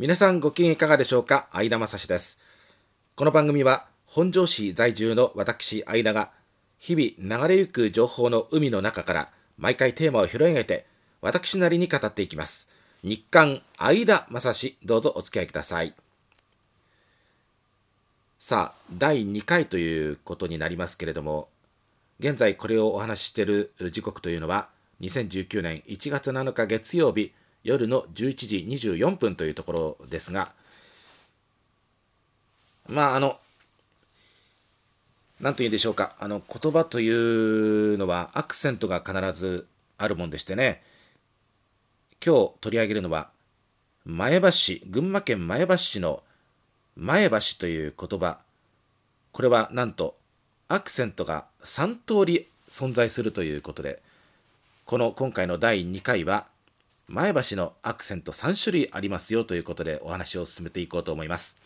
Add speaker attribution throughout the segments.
Speaker 1: 皆さんご機嫌いかがでしょうか？相田正史です。この番組は本庄市在住の私相田が日々流れゆく情報の海の中から毎回テーマを拾い上げて私なりに語っていきます。日刊相田正史どうぞお付き合いください。さあ、第2回ということになりますけれども、現在これをお話ししている時刻というのは2019年1月7日月曜日夜の11時24分というところですが、まあ、あの、なんと言うんでしょうか、あの、言葉というのはアクセントが必ずあるもんでしてね、今日取り上げるのは、前橋市、群馬県前橋市の前橋という言葉、これはなんとアクセントが3通り存在するということで、この今回の第2回は、前橋のアクセント3種類ありますよということでお話を進めていこうと思います。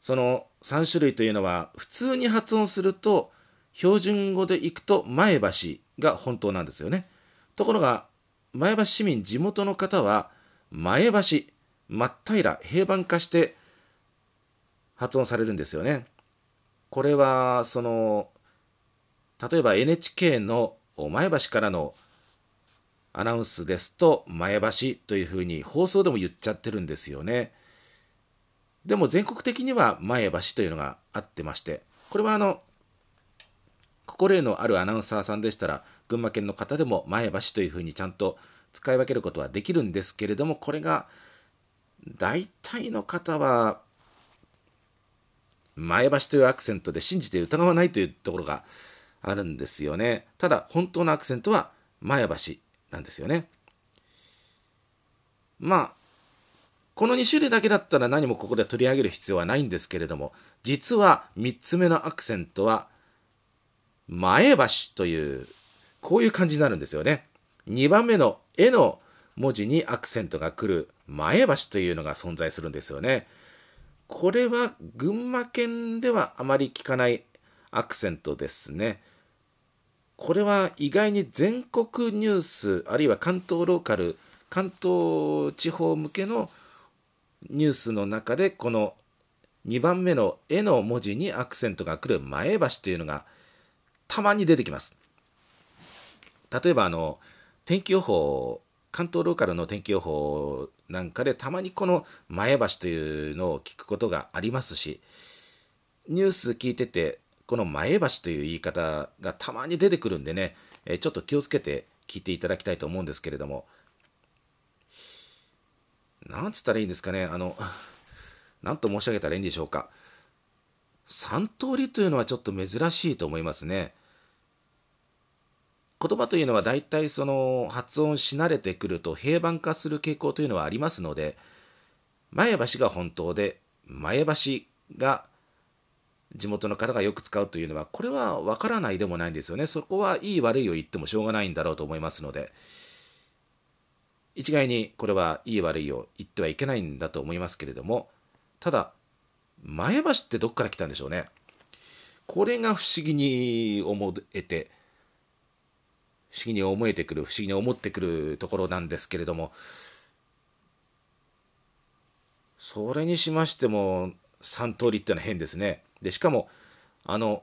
Speaker 1: その3種類というのは普通に発音すると標準語でいくと前橋が本当なんですよね。ところが前橋市民地元の方は前橋真っ平平板化して発音されるんですよね。これはその例えば NHK の前橋からのアナウンスですと前橋というふうに放送でも言っちゃってるんですよね。でも全国的には前橋というのがあってましてこれはあの心得のあるアナウンサーさんでしたら群馬県の方でも前橋というふうにちゃんと使い分けることはできるんですけれどもこれが大体の方は前橋というアクセントで信じて疑わないというところがあるんですよね。ただ本当のアクセントは前橋なんですよね。まあこの2種類だけだったら何もここで取り上げる必要はないんですけれども実は3つ目のアクセントは前橋というこういう感じになるんですよね。2番目の「絵の文字にアクセントが来る前橋というのが存在するんですよね。これは群馬県ではあまり聞かないアクセントですね。これは意外に全国ニュースあるいは関東ローカル関東地方向けのニュースの中でこの2番目の「絵」の文字にアクセントが来る前橋というのがたまに出てきます。例えばあの天気予報関東ローカルの天気予報なんかでたまにこの前橋というのを聞くことがありますしニュース聞いててこの前橋という言い方がたまに出てくるんでね、えちょっと気をつけて聞いていただきたいと思うんですけれども、なんつったらいいんですかね、あの、なんと申し上げたらいいんでしょうか。3通りというのはちょっと珍しいと思いますね。言葉というのは大体その発音し慣れてくると平板化する傾向というのはありますので前橋が本当で前橋が地元の方がよく使うというのはこれはわからないでもないんですよね。そこはいい悪いを言ってもしょうがないんだろうと思いますので。一概にこれはいい悪いを言ってはいけないんだと思いますけれどもただ前橋ってどっから来たんでしょうね。これが不思議に思えて不思議に思えてくる不思議に思ってくるところなんですけれどもそれにしましても3通りってのは変ですね。でしかもあの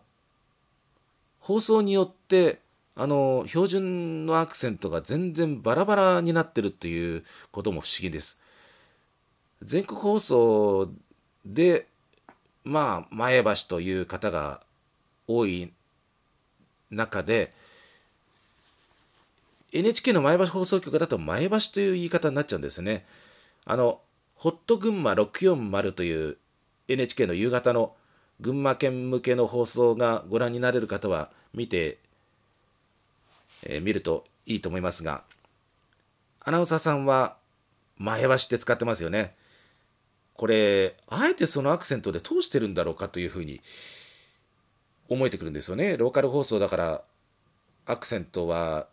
Speaker 1: 放送によってあの標準のアクセントが全然バラバラになってるっていうことも不思議です。全国放送でまあ前橋という方が多い中で NHK の前橋放送局だと前橋という言い方になっちゃうんですね。あのホット群馬640という NHK の夕方の群馬県向けの放送がご覧になれる方は見て、えー、見るといいと思いますがアナウンサーさんは前橋って使ってますよね。これあえてそのアクセントで通してるんだろうかというふうに思えてくるんですよね。ローカル放送だからアクセントは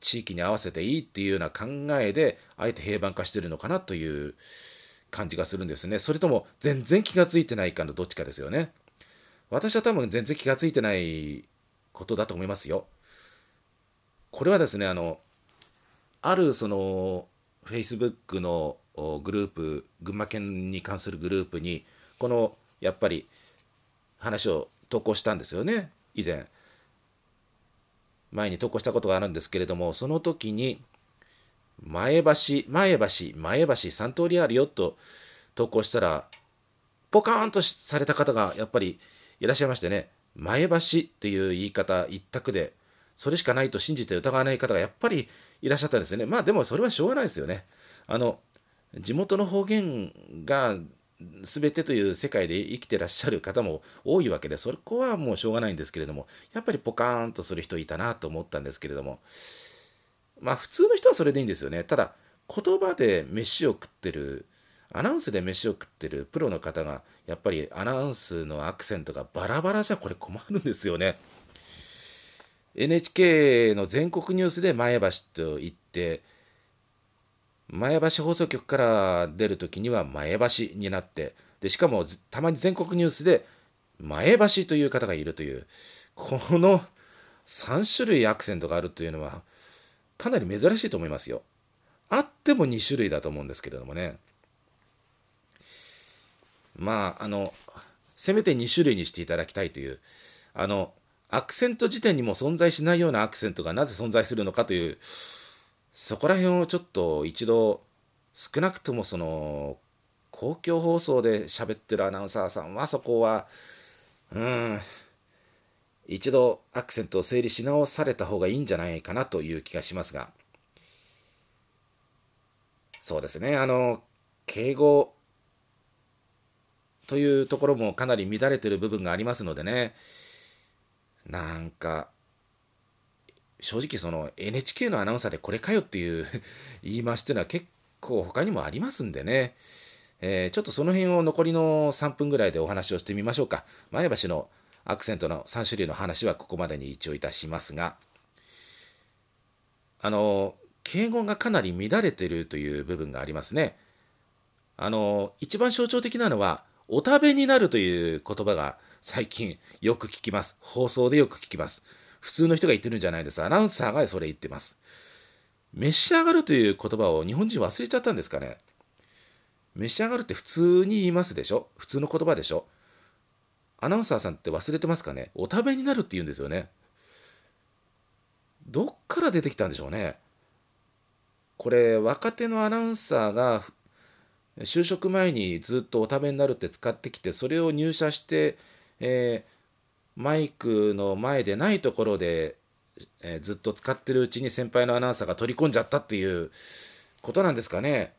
Speaker 1: 地域に合わせていいっていうような考えであえて平板化してるのかなという感じがするんですね。それとも全然気が付いてないかのどっちかですよね。私は多分全然気が付いてないことだと思いますよ。これはですね、あの、あるその Facebook のグループ群馬県に関するグループにこのやっぱり話を投稿したんですよね以前前に投稿したことがあるんですけれどもその時に前橋前橋前橋3通りあるよと投稿したらポカーンとされた方がやっぱりいらっしゃいましてね前橋っていう言い方一択でそれしかないと信じて疑わない方がやっぱりいらっしゃったんですよね。まあでもそれはしょうがないですよね。あの地元の方言が全てという世界で生きてらっしゃる方も多いわけでそこはもうしょうがないんですけれどもやっぱりポカーンとする人いたなと思ったんですけれどもまあ普通の人はそれでいいんですよね。ただ言葉で飯を食ってるアナウンスで飯を食ってるプロの方がやっぱりアナウンスのアクセントがバラバラじゃこれ困るんですよね。NHK の全国ニュースで前橋と言って前橋放送局から出る時には前橋になってでしかもたまに全国ニュースで前橋という方がいるというこの3種類アクセントがあるというのはかなり珍しいと思いますよ。あっても2種類だと思うんですけれどもね。まああのせめて2種類にしていただきたいというあのアクセント時点にも存在しないようなアクセントがなぜ存在するのかというそこら辺をちょっと一度少なくともその公共放送で喋ってるアナウンサーさんはそこはうん一度アクセントを整理し直された方がいいんじゃないかなという気がしますが。そうですね。あの敬語というところもかなり乱れてる部分がありますのでね。なんか正直その NHK のアナウンサーでこれかよっていう 言い回しっていうのは結構他にもありますんでね、えー、ちょっとその辺を残りの3分ぐらいでお話をしてみましょうか。前橋のアクセントの3種類の話はここまでに一応いたしますが。あの敬語がかなり乱れてるという部分がありますね。あの一番象徴的なのはお食べになるという言葉が最近よく聞きます放送でよく聞きます普通の人が言ってるんじゃないです。アナウンサーがそれ言ってます。召し上がるという言葉を日本人忘れちゃったんですかね。召し上がるって普通に言いますでしょ？普通の言葉でしょ？アナウンサーさんって忘れてますかね？お食べになるって言うんですよね。どっから出てきたんでしょうね。これ若手のアナウンサーが就職前にずっとお食べになるって使ってきてそれを入社して、えーマイクの前でないところで、えー、ずっと使ってるうちに先輩のアナウンサーが取り込んじゃったっていうことなんですかね。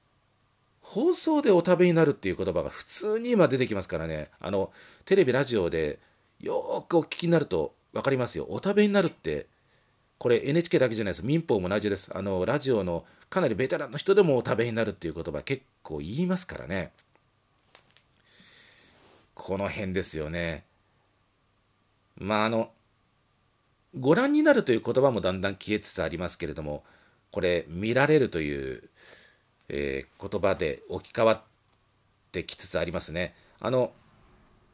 Speaker 1: 放送でお食べになるっていう言葉が普通に今出てきますからね。あの、テレビ、ラジオでよーくお聞きになると分かりますよ。お食べになるって、これ NHK だけじゃないです。民放も同じです。あの、ラジオのかなりベテランの人でもお食べになるっていう言葉結構言いますからね。この辺ですよね。まああのご覧になるという言葉もだんだん消えつつありますけれどもこれ見られるという、えー、言葉で置き換わってきつつありますね。あの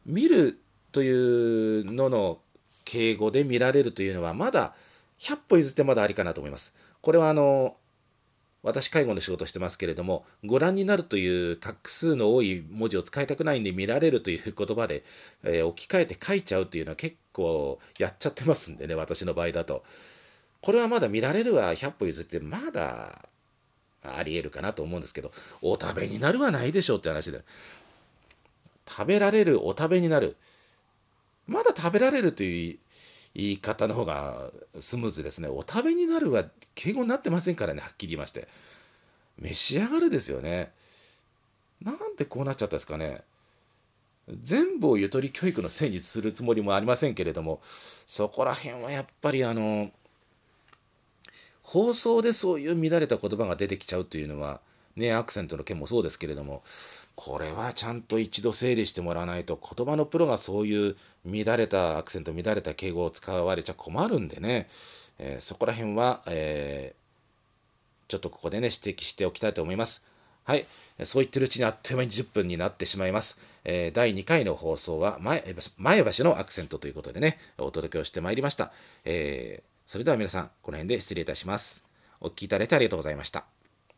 Speaker 1: 見るというのの敬語で見られるというのはまだ100歩譲ってまだありかなと思います。これはあの私介護の仕事してますけれどもご覧になるという画数の多い文字を使いたくないんで見られるという言葉で、えー、置き換えて書いちゃうというのは結構やっちゃってますんでね私の場合だと。これはまだ見られるは100歩譲ってまだありえるかなと思うんですけどお食べになるはないでしょうって話で。食べられるお食べになる。まだ食べられるという言い方の方がスムーズですね。お食べになるは敬語になってませんからね、はっきり言いまして。召し上がるですよね。なんでこうなっちゃったんですかね。全部をゆとり教育のせいにするつもりもありませんけれども、そこら辺はやっぱりあの、放送でそういう乱れた言葉が出てきちゃうというのは、ね、アクセントの件もそうですけれども、これはちゃんと一度整理してもらわないと言葉のプロがそういう乱れたアクセント乱れた敬語を使われちゃ困るんでね、えー、そこら辺は、えー、ちょっとここでね指摘しておきたいと思います。はい、そう言ってるうちにあっという間に10分になってしまいます。えー、第2回の放送は前橋のアクセントということでね、お届けをしてまいりました。え、それでは皆さん、この辺で失礼いたします。お聴きいただいてありがとうございました。